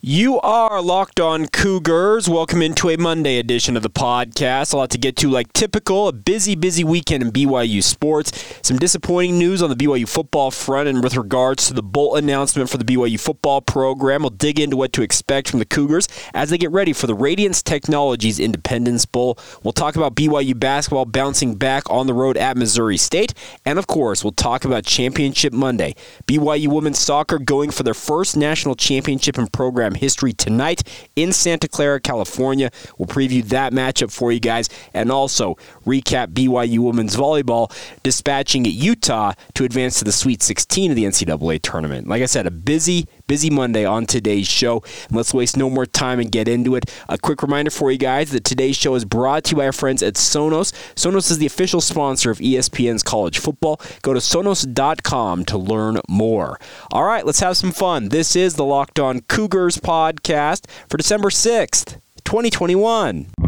You are locked on Cougars. Welcome into a Monday edition of the podcast. A lot to get to, like typical. A busy, busy weekend in BYU sports. Some disappointing news on the BYU football front, and with regards to the bowl announcement for the BYU football program, we'll dig into what to expect from the Cougars as they get ready for the Radiance Technologies Independence Bowl. We'll talk about BYU basketball bouncing back on the road at Missouri State, and of course, we'll talk about Championship Monday. BYU women's soccer going for their first national championship in program program history tonight in Santa Clara, California. We'll preview that matchup for you guys and also recap BYU women's volleyball dispatching Utah to advance to the Sweet 16 of the NCAA tournament. Like I said, a busy, busy Monday on today's show. Let's waste no more time and get into it. A quick reminder for you guys that today's show is brought to you by our friends at Sonos. Sonos is the official sponsor of ESPN's college football. Go to sonos.com to learn more. All right, let's have some fun. This is the Locked On Cougars podcast for December 6th, 2021.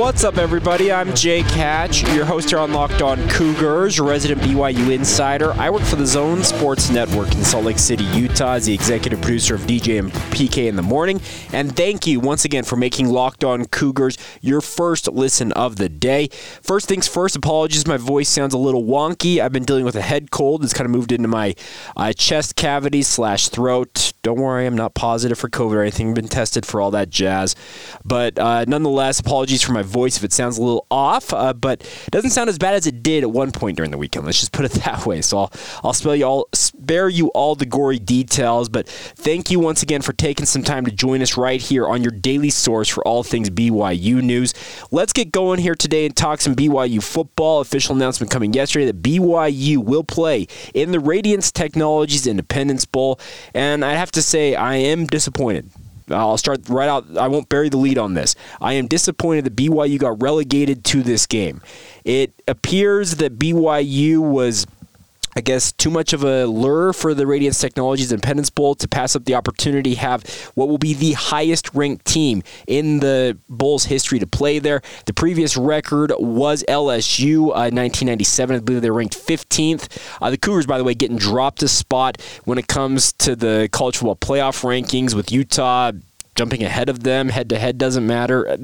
What's up, everybody? I'm Jake Hatch, your host here on Locked On Cougars, resident BYU insider. I work for the Zone Sports Network in Salt Lake City, Utah, as the executive producer of DJ and PK in the morning. And thank you once again for making Locked On Cougars your first listen of the day. First things first, apologies, my voice sounds a little wonky. I've been dealing with a head cold. It's kind of moved into my uh, chest cavity slash throat. Don't worry, I'm not positive for COVID or anything. I've been tested for all that jazz. But uh, nonetheless, apologies for my voice if it sounds a little off, uh, but it doesn't sound as bad as it did at one point during the weekend. Let's just put it that way. So I'll, I'll spell you all, spare you all the gory details, but thank you once again for taking some time to join us right here on your daily source for all things BYU news. Let's get going here today and talk some BYU football. Official announcement coming yesterday that BYU will play in the Radiance Technologies Independence Bowl, and I have to say I am disappointed. I'll start right out. I won't bury the lead on this. I am disappointed that BYU got relegated to this game. It appears that BYU was I guess, too much of a lure for the Radiance Technologies Independence Bowl to pass up the opportunity have what will be the highest ranked team in the Bowl's history to play there. The previous record was LSU uh, 1997. I believe they ranked 15th. Uh, the Cougars, by the way, getting dropped a spot when it comes to the college football playoff rankings with Utah jumping ahead of them head to head doesn't matter.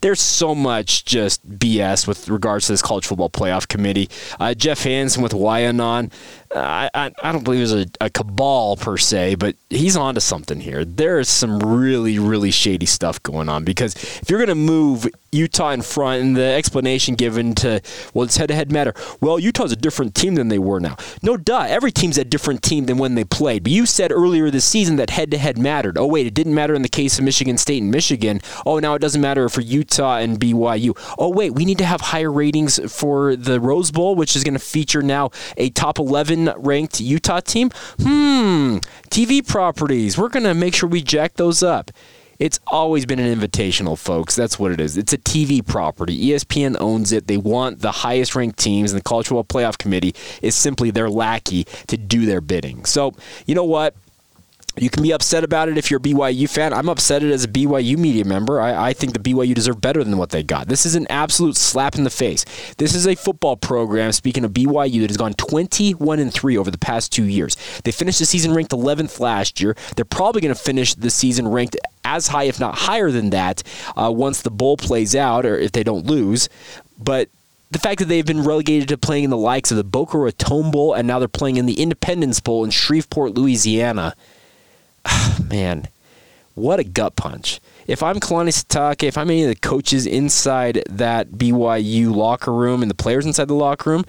There's so much just BS with regards to this college football playoff committee. Uh, Jeff Hansen with Wyannon. I, I, I, don't believe there's a, a, cabal per se, but he's onto something here. There is some really, really shady stuff going on because if you're going to move Utah in front and the explanation given to, well, it's head to head matter. Well, Utah's a different team than they were now. No, duh. Every team's a different team than when they played. But you said earlier this season that head to head mattered. Oh, wait, it didn't matter in the case of Michigan State and Michigan. Oh, now it doesn't matter for Utah and BYU. Oh, wait, we need to have higher ratings for the Rose Bowl, which is going to feature now a top 11 ranked Utah team. Hmm, TV properties. We're going to make sure we jack those up. It's always been an invitational, folks. That's what it is. It's a TV property. ESPN owns it. They want the highest ranked teams, and the College Football Playoff Committee is simply their lackey to do their bidding. So, you know what? You can be upset about it if you're a BYU fan. I'm upset as a BYU media member. I, I, think the BYU deserve better than what they got. This is an absolute slap in the face. This is a football program, speaking of BYU, that has gone 21 and 3 over the past two years. They finished the season ranked 11th last year. They're probably going to finish the season ranked as high, if not higher than that, uh, once the bowl plays out or if they don't lose. But the fact that they've been relegated to playing in the likes of the Boca Raton Bowl and now they're playing in the Independence Bowl in Shreveport, Louisiana man, what a gut punch. If I'm Kalani Sitake, if I'm any of the coaches inside that BYU locker room and the players inside the locker room,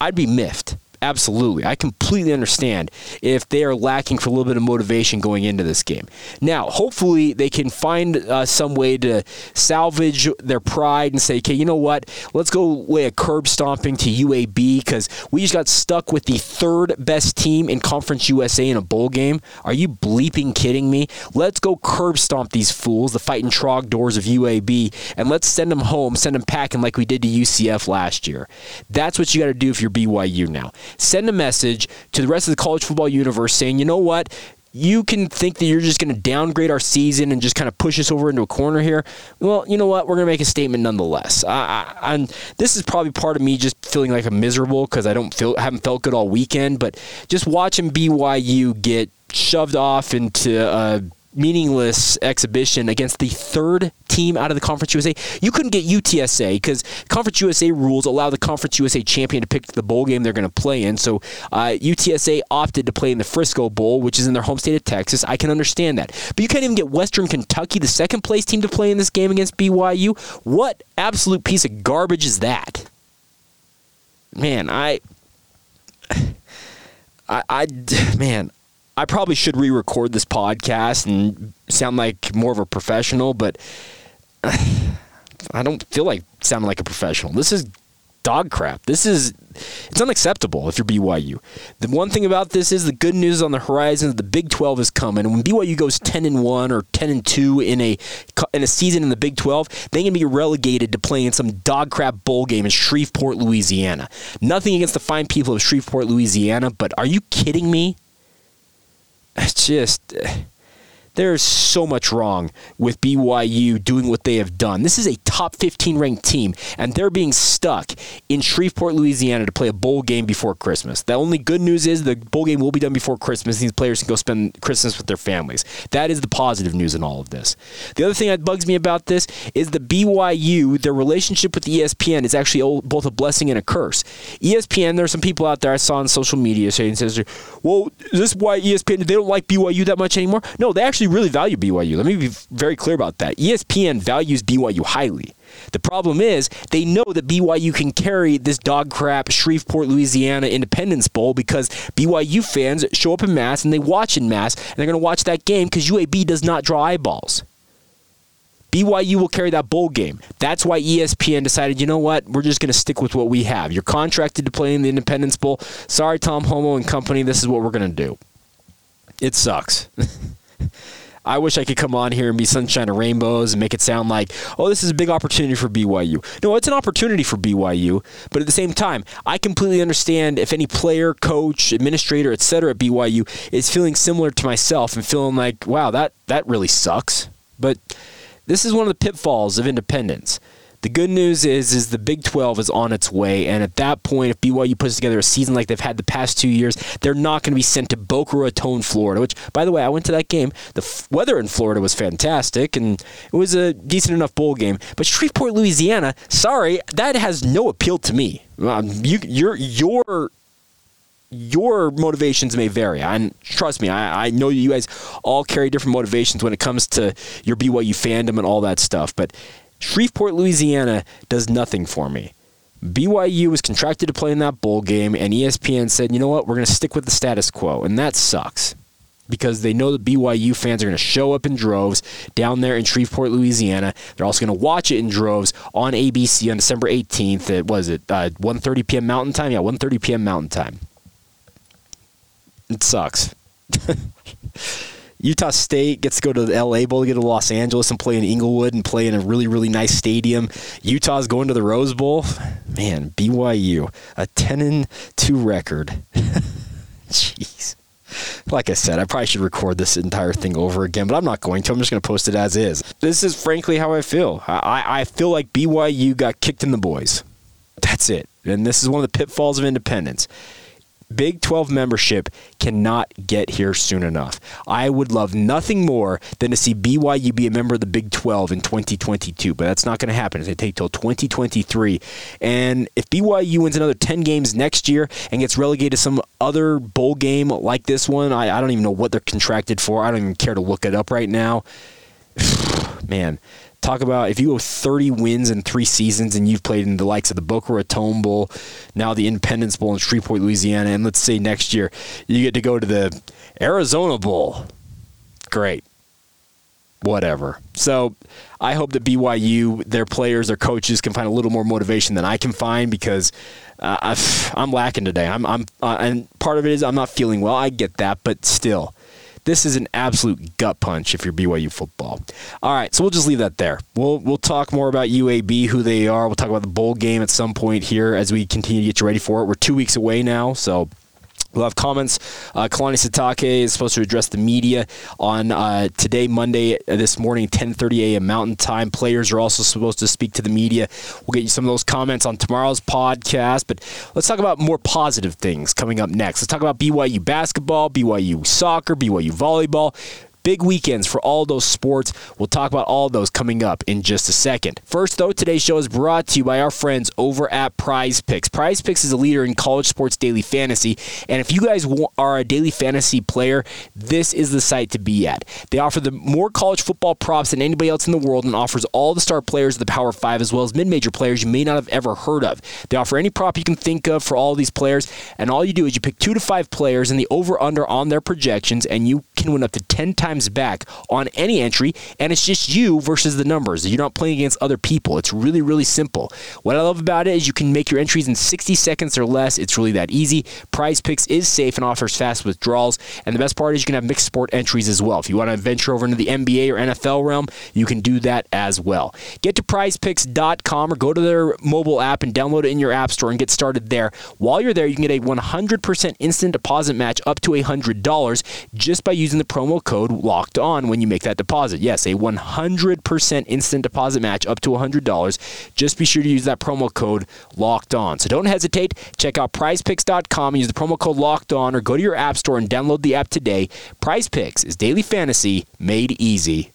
I'd be miffed. Absolutely. I completely understand if they are lacking for a little bit of motivation going into this game. Now, hopefully, they can find uh, some way to salvage their pride and say, okay, you know what? Let's go lay a curb stomping to UAB because we just got stuck with the third best team in Conference USA in a bowl game. Are you bleeping kidding me? Let's go curb stomp these fools, the fighting trog doors of UAB, and let's send them home, send them packing like we did to UCF last year. That's what you got to do if you're BYU now send a message to the rest of the college football universe saying, you know what? you can think that you're just going to downgrade our season and just kind of push us over into a corner here. Well, you know what? We're going to make a statement nonetheless. I, I, and this is probably part of me just feeling like I'm miserable because I don't feel haven't felt good all weekend. But just watching BYU get shoved off into a meaningless exhibition against the third team out of the Conference USA. You couldn't get UTSA because Conference USA rules allow the Conference USA champion to pick the bowl game they're going to play in. So uh, UTSA opted to play in the Frisco Bowl, which is in their home state of Texas. I can understand that. But you can't even get Western Kentucky, the second place team, to play in this game against BYU. What absolute piece of garbage is that? Man, I. I, I man, I probably should re-record this podcast and sound like more of a professional, but I don't feel like sounding like a professional. This is dog crap. This is it's unacceptable if you're BYU. The one thing about this is the good news on the horizon. The Big 12 is coming. And when BYU goes 10 and 1 or 10 and 2 in a in a season in the Big 12, they can be relegated to playing some dog crap bowl game in Shreveport, Louisiana. Nothing against the fine people of Shreveport, Louisiana, but are you kidding me? Just eh, there's so much wrong with BYU doing what they have done. This is a top 15 ranked team, and they're being stuck in Shreveport, Louisiana to play a bowl game before Christmas. The only good news is the bowl game will be done before Christmas. These players can go spend Christmas with their families. That is the positive news in all of this. The other thing that bugs me about this is the BYU, their relationship with ESPN is actually both a blessing and a curse. ESPN, there are some people out there I saw on social media saying, well, is this why ESPN, they don't like BYU that much anymore? No, they actually really value BYU. Let me be very clear about that. ESPN values BYU highly. The problem is they know that BYU can carry this dog crap Shreveport, Louisiana Independence Bowl because BYU fans show up in mass and they watch in mass and they're going to watch that game because UAB does not draw eyeballs. BYU will carry that bowl game. That's why ESPN decided, you know what, we're just going to stick with what we have. You're contracted to play in the Independence Bowl. Sorry, Tom Holmoe and company, this is what we're going to do. It sucks. I wish I could come on here and be sunshine and rainbows and make it sound like, oh, this is a big opportunity for BYU. No, it's an opportunity for BYU, but at the same time, I completely understand if any player, coach, administrator, etc. at BYU is feeling similar to myself and feeling like, wow, that that really sucks. But this is one of the pitfalls of independence. The good news is is the Big 12 is on its way, and at that point, if BYU puts together a season like they've had the past two years, they're not going to be sent to Boca Raton, Florida. Which, by the way, I went to that game. The f- weather in Florida was fantastic, and it was a decent enough bowl game. But Shreveport, Louisiana, sorry, that has no appeal to me. Um, you, your your your motivations may vary. And trust me, I, I know you guys all carry different motivations when it comes to your BYU fandom and all that stuff. But Shreveport, Louisiana does nothing for me. BYU was contracted to play in that bowl game, and ESPN said, you know what, we're going to stick with the status quo. And that sucks because they know the BYU fans are going to show up in droves down there in Shreveport, Louisiana. They're also going to watch it in droves on ABC on December 18th at, was it, uh, 1.30 p.m. Mountain Time? Yeah, 1.30 p.m. Mountain Time. It sucks. Utah State gets to go to the LA Bowl, get to Los Angeles and play in Inglewood and play in a really, really nice stadium. Utah's going to the Rose Bowl. Man, BYU, a 10 and 2 record. Jeez. Like I said, I probably should record this entire thing over again, but I'm not going to. I'm just going to post it as is. This is frankly how I feel. I, I feel like BYU got kicked in the boys. That's it. And this is one of the pitfalls of independence. Big 12 membership cannot get here soon enough. I would love nothing more than to see BYU be a member of the Big 12 in 2022, but that's not going to happen. It's going to take till 2023. And if BYU wins another 10 games next year and gets relegated to some other bowl game like this one, I, I don't even know what they're contracted for. I don't even care to look it up right now. Man, talk about if you go 30 wins in three seasons and you've played in the likes of the Boca Raton Bowl, now the Independence Bowl in Shreveport, Louisiana, and let's say next year you get to go to the Arizona Bowl. Great. Whatever. So I hope that BYU, their players, their coaches can find a little more motivation than I can find because uh, i am lacking today. I'm, I'm, uh, and part of it is I'm not feeling well. I get that, but still this is an absolute gut punch if you're BYU football. All right, so we'll just leave that there. We'll we'll talk more about UAB, who they are. We'll talk about the bowl game at some point here as we continue to get you ready for it. We're two weeks away now, so We'll have comments. Uh, Kalani Sitake is supposed to address the media on uh, today, Monday, uh, this morning, 10:30 a.m. Mountain Time. Players are also supposed to speak to the media. We'll get you some of those comments on tomorrow's podcast. But let's talk about more positive things coming up next. Let's talk about BYU basketball, BYU soccer, BYU volleyball. Big weekends for all those sports. We'll talk about all those coming up in just a second. First, though, today's show is brought to you by our friends over at Prize Picks. Prize Picks is a leader in college sports daily fantasy, and if you guys are a daily fantasy player, this is the site to be at. They offer the more college football props than anybody else in the world and offers all the star players of the Power 5 as well as mid-major players you may not have ever heard of. They offer any prop you can think of for all these players, and all you do is you pick 2 to 5 players and the over under on their projections and you can win up to 10 times times back on any entry, and it's just you versus the numbers. You're not playing against other people. It's really, really simple. What I love about it is you can make your entries in 60 seconds or less. It's really that easy. Prize Picks is safe and offers fast withdrawals, and the best part is you can have mixed sport entries as well. If you want to venture over into the NBA or NFL realm, you can do that as well. Get to prizepicks.com or go to their mobile app and download it in your app store and get started there. While you're there, you can get a 100% instant deposit match up to $100 just by using the promo code locked on when you make that deposit. Yes, a 100% instant deposit match up to $100. Just be sure to use that promo code locked on. So don't hesitate. Check out prizepicks.com and use the promo code locked on or go to your app store and download the app today. Prize Picks is daily fantasy made easy.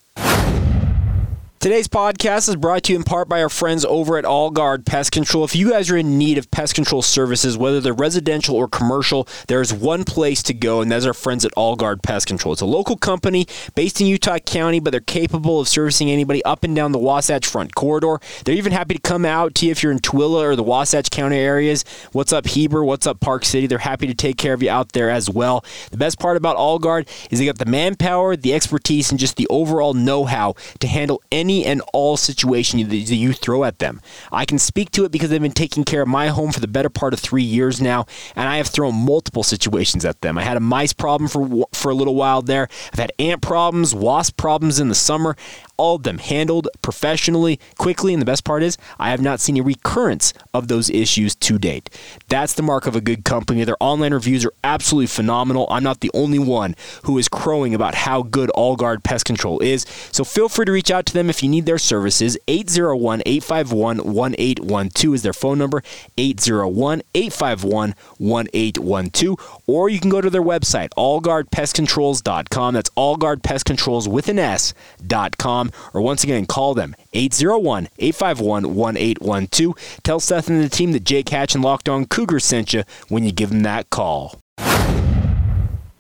Today's podcast is brought to you in part by our friends over at All Guard Pest Control. If you guys are in need of pest control services, whether they're residential or commercial, there's one place to go, and that's our friends at All Guard Pest Control. It's a local company based in Utah County, but they're capable of servicing anybody up and down the Wasatch Front Corridor. They're even happy to come out to you if you're in Tooele or the Wasatch County areas. What's up, Heber? What's up, Park City? They're happy to take care of you out there as well. The best part about All Guard is they got the manpower, the expertise, and just the overall know how to handle any any and all situation that you throw at them. I can speak to it because they've been taking care of my home for the better part of three years now, and I have thrown multiple situations at them. I had a mice problem for for a little while there. I've had ant problems, wasp problems in the summer all of them handled professionally, quickly, and the best part is I have not seen a recurrence of those issues to date. That's the mark of a good company. Their online reviews are absolutely phenomenal. I'm not the only one who is crowing about how good All Guard Pest Control is. So feel free to reach out to them if you need their services. 801 851 1812 is their phone number. 801 851 1812. Or you can go to their website, allguardpestcontrols.com. That's allguardpestcontrols with an S.com or once again, call them 801 851 1812. Tell Seth and the team that Jake Hatch and Locked On Cougar sent you when you give them that call.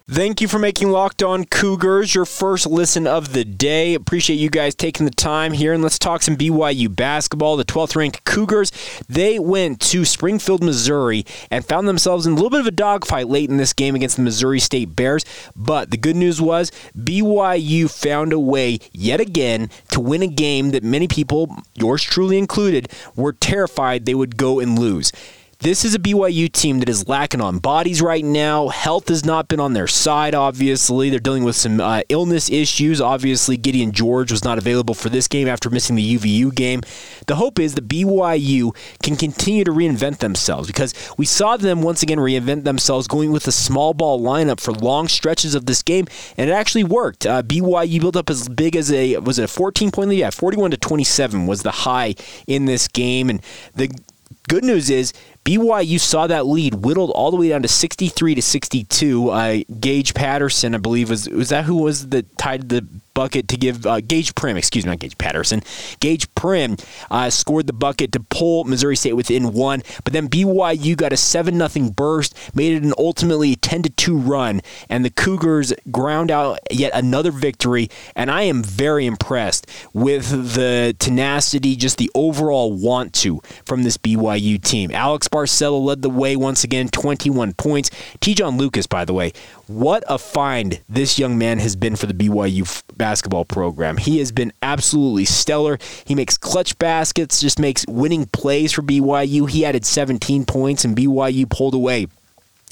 Thank you for making Locked On Cougars your first listen of the day. Appreciate you guys taking the time here. And let's talk some BYU basketball. The 12th ranked Cougars, they went to Springfield, Missouri, and found themselves in a little bit of a dogfight late in this game against the Missouri State Bears. But the good news was BYU found a way yet again to win a game that many people, yours truly included, were terrified they would go and lose. This is a BYU team that is lacking on bodies right now. Health has not been on their side, obviously. They're dealing with some uh, illness issues. Obviously, Gideon George was not available for this game after missing the UVU game. The hope is that BYU can continue to reinvent themselves because we saw them once again reinvent themselves going with a small ball lineup for long stretches of this game, and it actually worked. Uh, BYU built up as big as a was it a 14 point lead? Yeah, 41 to 27 was the high in this game, and the good news is BYU saw that lead whittled all the way down to 63 to 62. Uh, Gage Patterson, I believe, was was that who was the tied the bucket to give uh, Gaige Prim, excuse me, not Gage Patterson. Gaige Prim uh, scored the bucket to pull Missouri State within one, but then BYU got a 7 0 burst, made it an ultimately 10 2 run, and the Cougars ground out yet another victory. And I am very impressed with the tenacity, just the overall want to from this BYU team. Alex Barcelo led the way once again, 21 points. Te'Jon Lucas, by the way, what a find this young man has been for the BYU basketball program. He has been absolutely stellar. He makes clutch baskets, just makes winning plays for BYU. He added 17 points, and BYU pulled away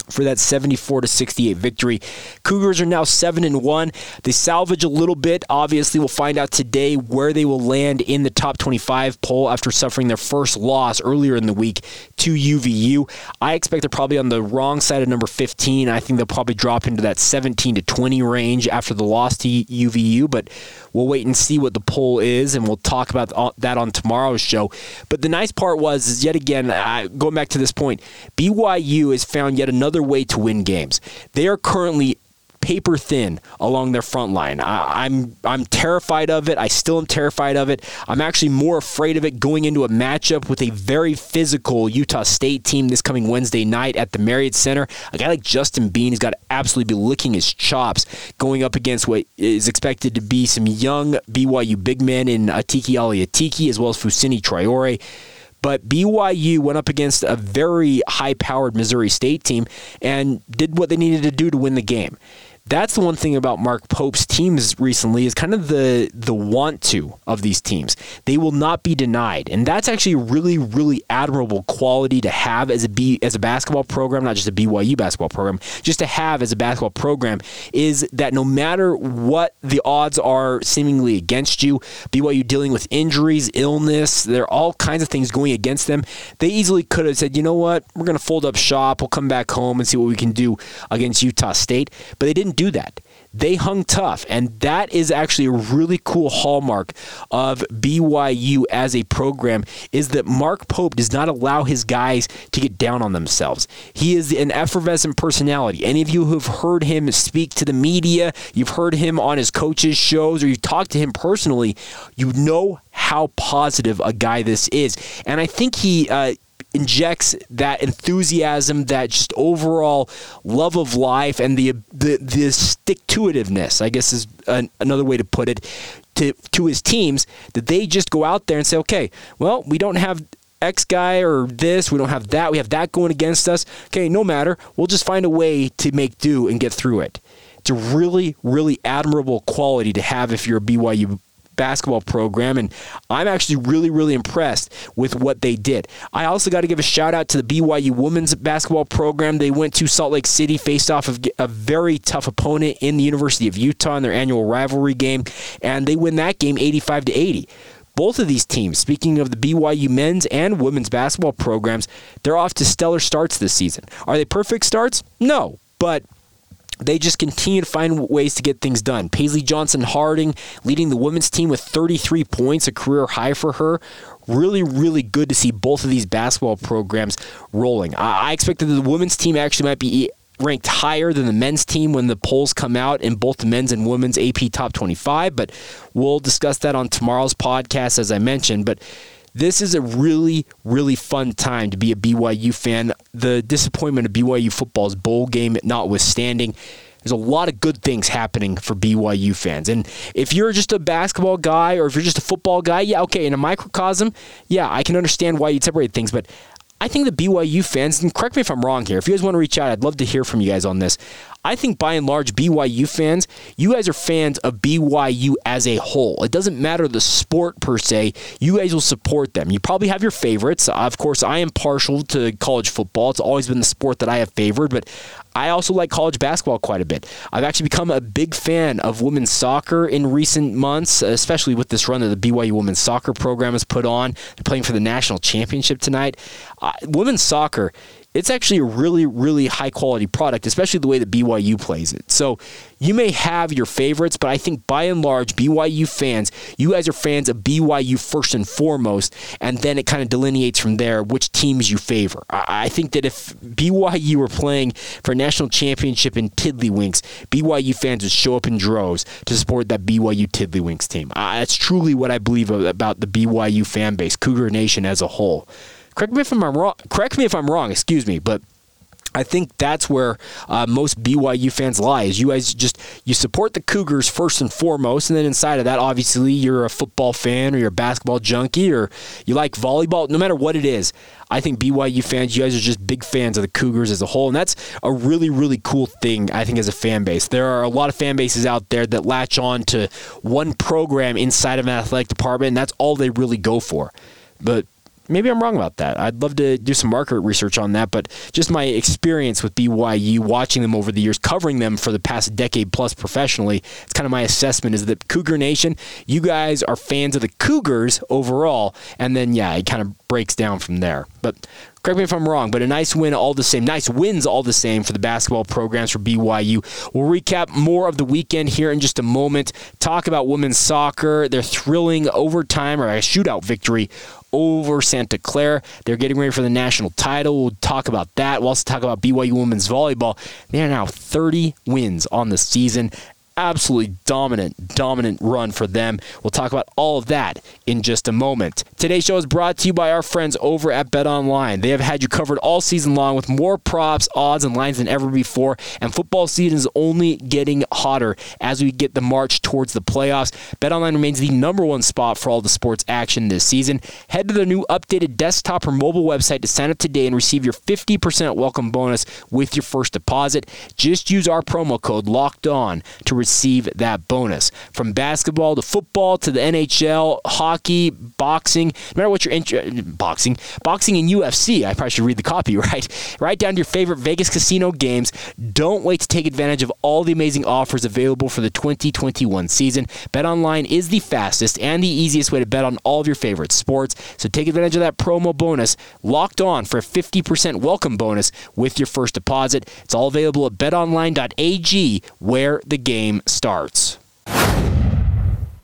for that 74 to 68 victory. Cougars are now 7 and 1. They salvage a little bit. Obviously, we'll find out today where they will land in the top 25 poll after suffering their first loss earlier in the week to UVU. I expect they're probably on the wrong side of number 15. I think they'll probably drop into that 17 to 20 range after the loss to UVU, but we'll wait and see what the poll is and we'll talk about that on tomorrow's show. But the nice part was yet again going back to this point, BYU has found yet another another way to win games. They are currently paper thin along their front line. I, am I'm, I'm terrified of it. I still am terrified of it. I'm actually more afraid of it going into a matchup with a very physical Utah State team this coming Wednesday night at the Marriott Center. A guy like Justin Bean has got to absolutely be licking his chops going up against what is expected to be some young BYU big men in Atiki Ali Atiki as well as Fousseyni Traore. But BYU went up against a very high powered Missouri State team and did what they needed to do to win the game that's the one thing about Mark Pope's teams recently is kind of the the want to of these teams. They will not be denied, and that's actually a really really admirable quality to have as a B as a basketball program, not just a BYU basketball program, just to have as a basketball program is that no matter what the odds are seemingly against you, BYU dealing with injuries, illness, there are all kinds of things going against them. They easily could have said, you know what, we're going to fold up shop, we'll come back home and see what we can do against Utah State, but they didn't do that. They hung tough, and that is actually a really cool hallmark of BYU as a program is that Mark Pope does not allow his guys to get down on themselves. He is an effervescent personality. Any of you who've heard him speak to the media, you've heard him on his coaches' shows, or you've talked to him personally, you know how positive a guy this is. And I think he uh, injects that enthusiasm, that just overall love of life, and the the, the stick to itiveness. I guess is an, another way to put it. To, to his teams that they just go out there and say, okay, well, we don't have X guy or this, we don't have that, we have that going against us. Okay, no matter. We'll just find a way to make do and get through it. It's a really, really admirable quality to have if you're a BYU basketball program, and I'm actually really, really impressed with what they did. I also got to give a shout out to the BYU women's basketball program. They went to Salt Lake City, faced off of a very tough opponent in the University of Utah in their annual rivalry game, and they win that game 85 to 80 both of these teams, speaking of the BYU men's and women's basketball programs, they're off to stellar starts this season. Are they perfect starts? No, but they just continue to find ways to get things done. Paisley Johnson Harding leading the women's team with 33 points, a career high for her. Really, really good to see both of these basketball programs rolling. I, expect that the women's team actually might be ranked higher than the men's team when the polls come out in both the men's and women's AP Top 25, but we'll discuss that on tomorrow's podcast, as I mentioned. But this is a really, really fun time to be a BYU fan. The disappointment of BYU football's bowl game notwithstanding, there's a lot of good things happening for BYU fans. And if you're just a basketball guy or if you're just a football guy, yeah, okay, in a microcosm, yeah, I can understand why you'd separate things. But I think the BYU fans, and correct me if I'm wrong here, if you guys want to reach out, I'd love to hear from you guys on this. I think by and large, BYU fans, you guys are fans of BYU as a whole. It doesn't matter the sport per se, you guys will support them. You probably have your favorites. Of course, I am partial to college football. It's always been the sport that I have favored, but I also like college basketball quite a bit. I've actually become a big fan of women's soccer in recent months, especially with this run that the BYU women's soccer program has put on. They're playing for the national championship tonight. Uh, women's soccer it's actually a really, really high quality product, especially the way that BYU plays it. So you may have your favorites, but I think by and large, BYU fans, you guys are fans of BYU first and foremost, and then it kind of delineates from there which teams you favor. I think that if BYU were playing for a national championship in Tiddlywinks, BYU fans would show up in droves to support that BYU Tiddlywinks team. that's truly what I believe about the BYU fan base, Cougar Nation as a whole. Correct me if I'm wrong. Correct me if I'm wrong. Excuse me, but I think that's where uh, most BYU fans lie. Is you guys just you support the Cougars first and foremost, and then inside of that, obviously you're a football fan or you're a basketball junkie or you like volleyball. No matter what it is, I think BYU fans, you guys are just big fans of the Cougars as a whole, and that's a really really cool thing. I think as a fan base, there are a lot of fan bases out there that latch on to one program inside of an athletic department, and that's all they really go for. But maybe I'm wrong about that. I'd love to do some market research on that, but just my experience with BYU, watching them over the years, covering them for the past decade plus professionally, it's kind of my assessment is that Cougar Nation, you guys are fans of the Cougars overall, and then yeah, it kind of breaks down from there. But correct me if I'm wrong, but a nice win all the same. Nice wins all the same for the basketball programs for BYU. We'll recap more of the weekend here in just a moment. Talk about women's soccer, their thrilling overtime or a shootout victory over Santa Clara. They're getting ready for the national title. We'll talk about that. We'll also talk about BYU women's volleyball. They are now 30 wins on the season absolutely dominant, dominant run for them. We'll talk about all of that in just a moment. Today's show is brought to you by our friends over at Bet Online. They have had you covered all season long with more props, odds, and lines than ever before, and football season is only getting hotter as we get the march towards the playoffs. Bet Online remains the number one spot for all the sports action this season. Head to their new updated desktop or mobile website to sign up today and receive your 50% welcome bonus with your first deposit. Just use our promo code LOCKED ON to receive receive that bonus. From basketball to football to the NHL, hockey, boxing, no matter what you're interested boxing, boxing and UFC, I probably should read the copy, right? Right down your favorite Vegas casino games. Don't wait to take advantage of all the amazing offers available for the 2021 season. BetOnline is the fastest and the easiest way to bet on all of your favorite sports. So take advantage of that promo bonus locked on for a 50% welcome bonus with your first deposit. It's all available at betonline.ag where the game starts.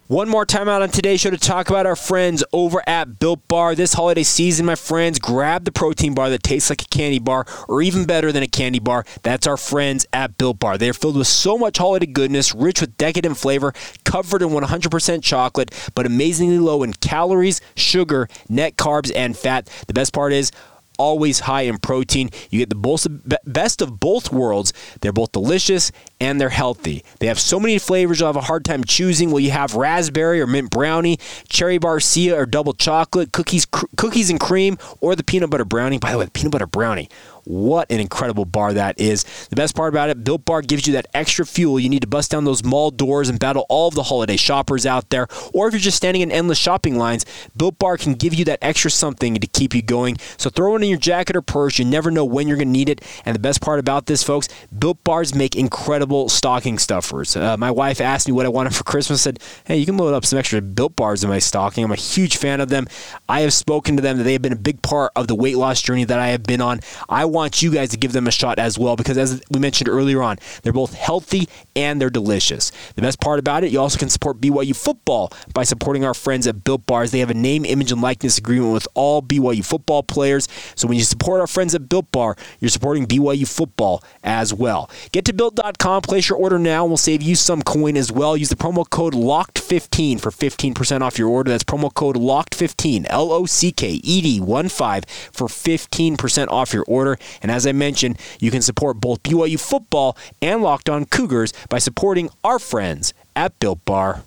One more time out on today's show to talk about our friends over at Built Bar. This holiday season, my friends, grab the protein bar that tastes like a candy bar, or even better than a candy bar. That's our friends at Built Bar. They are filled with so much holiday goodness, rich with decadent flavor, covered in 100% chocolate, but amazingly low in calories, sugar, net carbs, and fat. The best part is, always high in protein. You get the best of both worlds. They're both delicious and they're healthy. They have so many flavors you'll have a hard time choosing. Will you have raspberry or mint brownie, cherry barcia or double chocolate, cookies, cr- cookies and cream, or the peanut butter brownie? By the way, the peanut butter brownie. What an incredible bar that is. The best part about it, Built Bar gives you that extra fuel you need to bust down those mall doors and battle all of the holiday shoppers out there. Or if you're just standing in endless shopping lines, Built Bar can give you that extra something to keep you going. So throw it in your jacket or purse. You never know when you're going to need it. And the best part about this, folks, Built Bars make incredible stocking stuffers. Uh, my wife asked me what I wanted for Christmas. Said, hey, you can load up some extra Built Bars in my stocking. I'm a huge fan of them. I have spoken to them that they have been a big part of the weight loss journey that I have been on. I want you guys to give them a shot as well because, as we mentioned earlier on, they're both healthy and they're delicious. The best part about it, you also can support BYU football by supporting our friends at Built Bars. They have a name, image, and likeness agreement with all BYU football players. So when you support our friends at Built Bar, you're supporting BYU football as well. Get to built.com, place your order now, and we'll save you some coin as well. Use the promo code LOCKED15 for 15% off your order. That's promo code LOCKED15, L O C K E D 1 5 for 15% off your order. And as I mentioned, you can support both BYU football and Locked On Cougars by supporting our friends at Built Bar.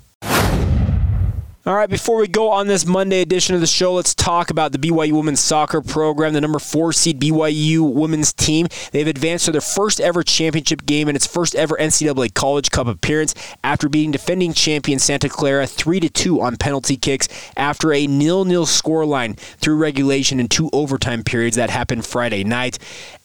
All right, before we go on this Monday edition of the show, let's talk about the BYU women's soccer program. The number four seed BYU women's team. They've advanced to their first ever championship game and its first ever NCAA College Cup appearance after beating defending champion Santa Clara 3 2 on penalty kicks after a nil-nil scoreline through regulation and two overtime periods that happened Friday night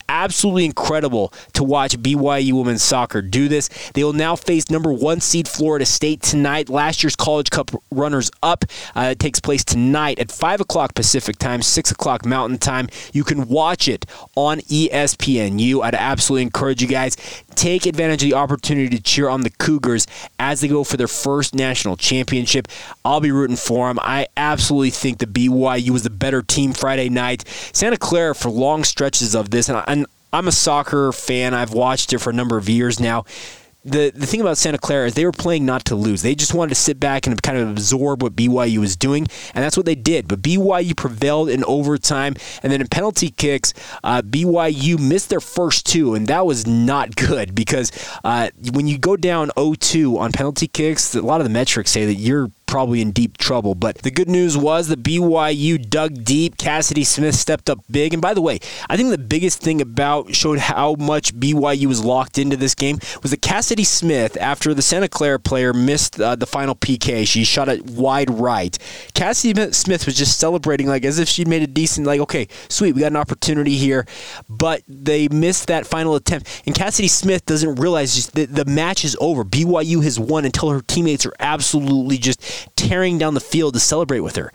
absolutely incredible to watch BYU women's soccer do this. They will now face number one seed Florida State tonight. Last year's College Cup runners up. Uh, takes place tonight at 5 o'clock Pacific time, 6 o'clock Mountain time. You can watch it on ESPNU. I'd absolutely encourage you guys take advantage of the opportunity to cheer on the Cougars as they go for their first national championship. I'll be rooting for them. I absolutely think the BYU was the better team Friday night. Santa Clara for long stretches of this, and, I, and I'm a soccer fan. I've watched it for a number of years now the the thing about Santa Clara is they were playing not to lose. They just wanted to sit back and kind of absorb what BYU was doing, and that's what they did. But BYU prevailed in overtime, and then in penalty kicks, uh, BYU missed their first two, and that was not good because uh, when you go down 0-2 on penalty kicks, a lot of the metrics say that you're probably in deep trouble. But the good news was that BYU dug deep. Cassidy Smith stepped up big. And by the way, I think the biggest thing about showed how much BYU was locked into this game was that Cassidy Smith, after the Santa Clara player missed uh, the final PK, she shot it wide right. Cassidy Smith was just celebrating like as if she'd made a decent, like, okay, sweet, we got an opportunity here. But they missed that final attempt. And Cassidy Smith doesn't realize just that the match is over. BYU has won until her teammates are absolutely just tearing down the field to celebrate with her.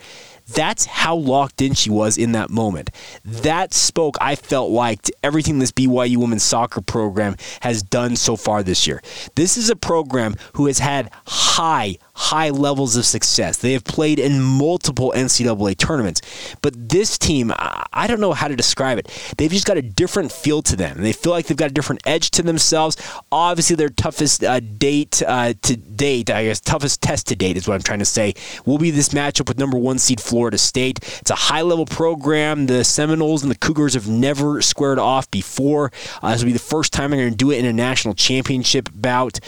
That's how locked in she was in that moment. That spoke, I felt like, to everything this BYU women's soccer program has done so far this year. This is a program who has had high, high levels of success. They have played in multiple NCAA tournaments. But this team, I don't know how to describe it. They've just got a different feel to them. They feel like they've got a different edge to themselves. Obviously, their toughest uh, date uh, to date, I guess, toughest test to date is what I'm trying to say, will be this matchup with number one seed Florida. State. It's a high level program. The Seminoles and the Cougars have never squared off before. Uh, this will be the first time they're going to do it in a national championship bout.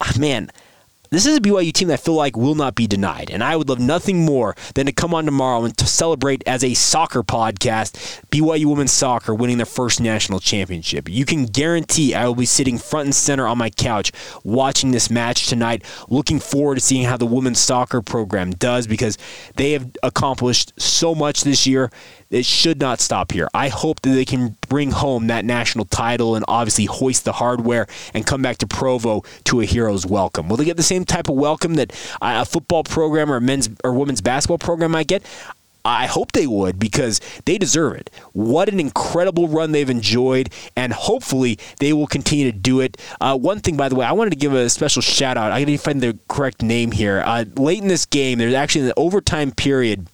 Ah, man, this is a BYU team that I feel like will not be denied. And I would love nothing more than to come on tomorrow and to celebrate as a soccer podcast BYU women's soccer winning their first national championship. You can guarantee I will be sitting front and center on my couch watching this match tonight, looking forward to seeing how the women's soccer program does because they have accomplished so much this year it should not stop here. I hope that they can bring home that national title and obviously hoist the hardware and come back to Provo to a hero's welcome. Will they get the same type of welcome that a football program or a men's or women's basketball program might get? I hope they would because they deserve it. What an incredible run they've enjoyed, and hopefully they will continue to do it. Uh, one thing, by the way, I wanted to give a special shout out. I got to find the correct name here. Uh, late in this game, there's actually an overtime period.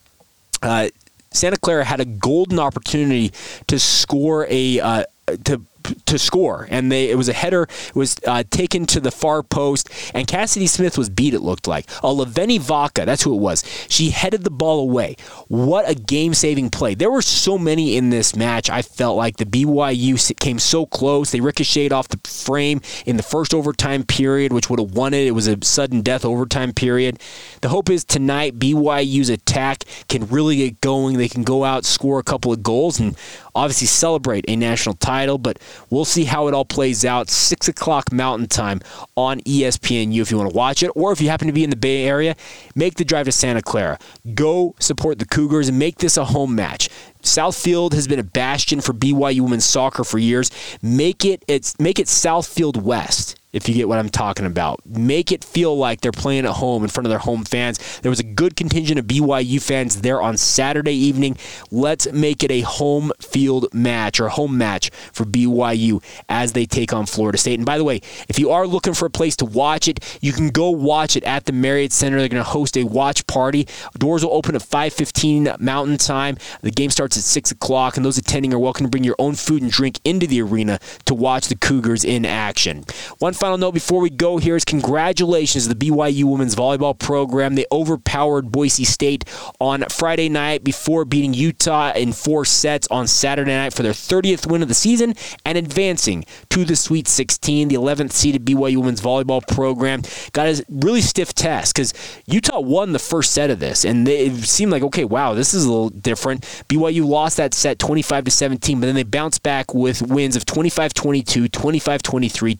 Uh, Santa Clara had a golden opportunity to score a uh, to to score, and they it was a header. It was uh, taken to the far post, and Cassidy Smith was beat. It looked like a Leveni Vaca. That's who it was. She headed the ball away. What a game-saving play! There were so many in this match. I felt like the BYU came so close. They ricocheted off the frame in the first overtime period, which would have won it. It was a sudden death overtime period. The hope is tonight BYU's attack can really get going. They can go out, score a couple of goals, and obviously celebrate a national title. But We'll see how it all plays out. 6 o'clock Mountain Time on ESPNU if you want to watch it. Or if you happen to be in the Bay Area, make the drive to Santa Clara. Go support the Cougars and make this a home match. Southfield has been a bastion for BYU women's soccer for years. Make it it's make it Southfield West if you get what I'm talking about. Make it feel like they're playing at home in front of their home fans. There was a good contingent of BYU fans there on Saturday evening. Let's make it a home field match or home match for BYU as they take on Florida State. And by the way, if you are looking for a place to watch it, you can go watch it at the Marriott Center. They're going to host a watch party. Doors will open at 5:15 Mountain Time. The game starts at 6 o'clock, and those attending are welcome to bring your own food and drink into the arena to watch the Cougars in action. One final note before we go here is congratulations to the BYU women's volleyball program. They overpowered Boise State on Friday night before beating Utah in four sets on Saturday night for their 30th win of the season and advancing to the Sweet 16. The 11th seeded BYU women's volleyball program got a really stiff test because Utah won the first set of this, and it seemed like okay, wow, this is a little different. BYU lost that set 25 to 17, but then they bounced back with wins of 25-22, 25-23,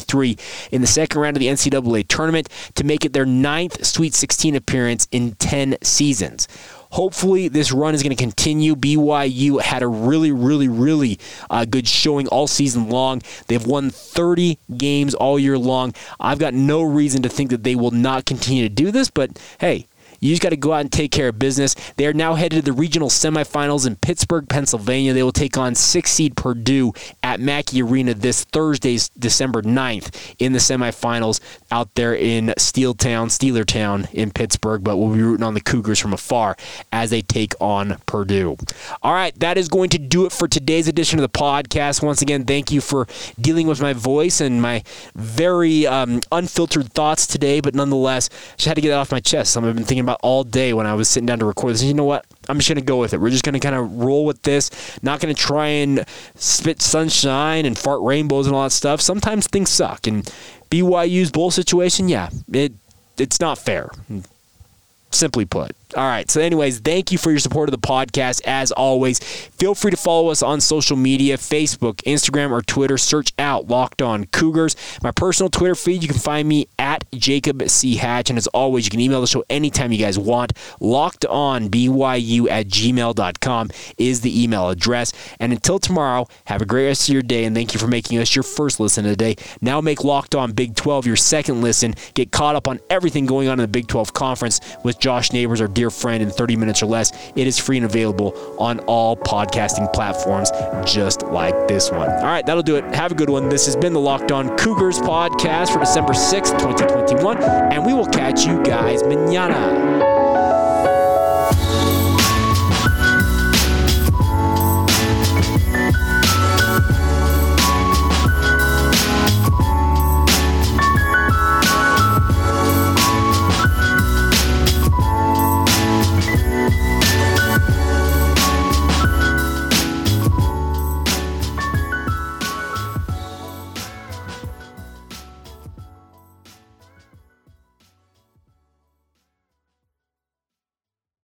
25-23 in the second round of the NCAA tournament to make it their ninth Sweet 16 appearance in 10 seasons. Hopefully, this run is going to continue. BYU had a really, really, really uh, good showing all season long. They've won 30 games all year long. I've got no reason to think that they will not continue to do this, but hey, you just got to go out and take care of business. They are now headed to the regional semifinals in Pittsburgh, Pennsylvania. They will take on six seed Purdue at Mackey Arena this Thursday, December 9th, in the semifinals out there in Steeltown, Steelertown in Pittsburgh. But we'll be rooting on the Cougars from afar as they take on Purdue. All right, that is going to do it for today's edition of the podcast. Once again, thank you for dealing with my voice and my very um, unfiltered thoughts today, but nonetheless, I just had to get that off my chest. Something I've been thinking about about all day when I was sitting down to record this. You know what? I'm just to go with it. We're just to kind of roll with this. Not to try and spit sunshine and fart rainbows and all that stuff. Sometimes things suck. And BYU's bowl situation, yeah, it it's not fair simply put. All right. So, anyways, thank you for your support of the podcast. As always, feel free to follow us on social media Facebook, Instagram, or Twitter. Search out Locked On Cougars. My personal Twitter feed, you can find me at Jacob C. Hatch. And as always, you can email the show anytime you guys want. Locked on BYU at gmail.com is the email address. And until tomorrow, have a great rest of your day. And thank you for making us your first listen of the day. Now make Locked On Big 12 your second listen. Get caught up on everything going on in the Big 12 Conference with Josh Neighbors, our dear friend, in 30 minutes or less. It is free and available on all podcasting platforms, just like this one. All right, that'll do it. Have a good one. This has been the Locked On Cougars podcast for December 6th, 2021, and we will catch you guys manana.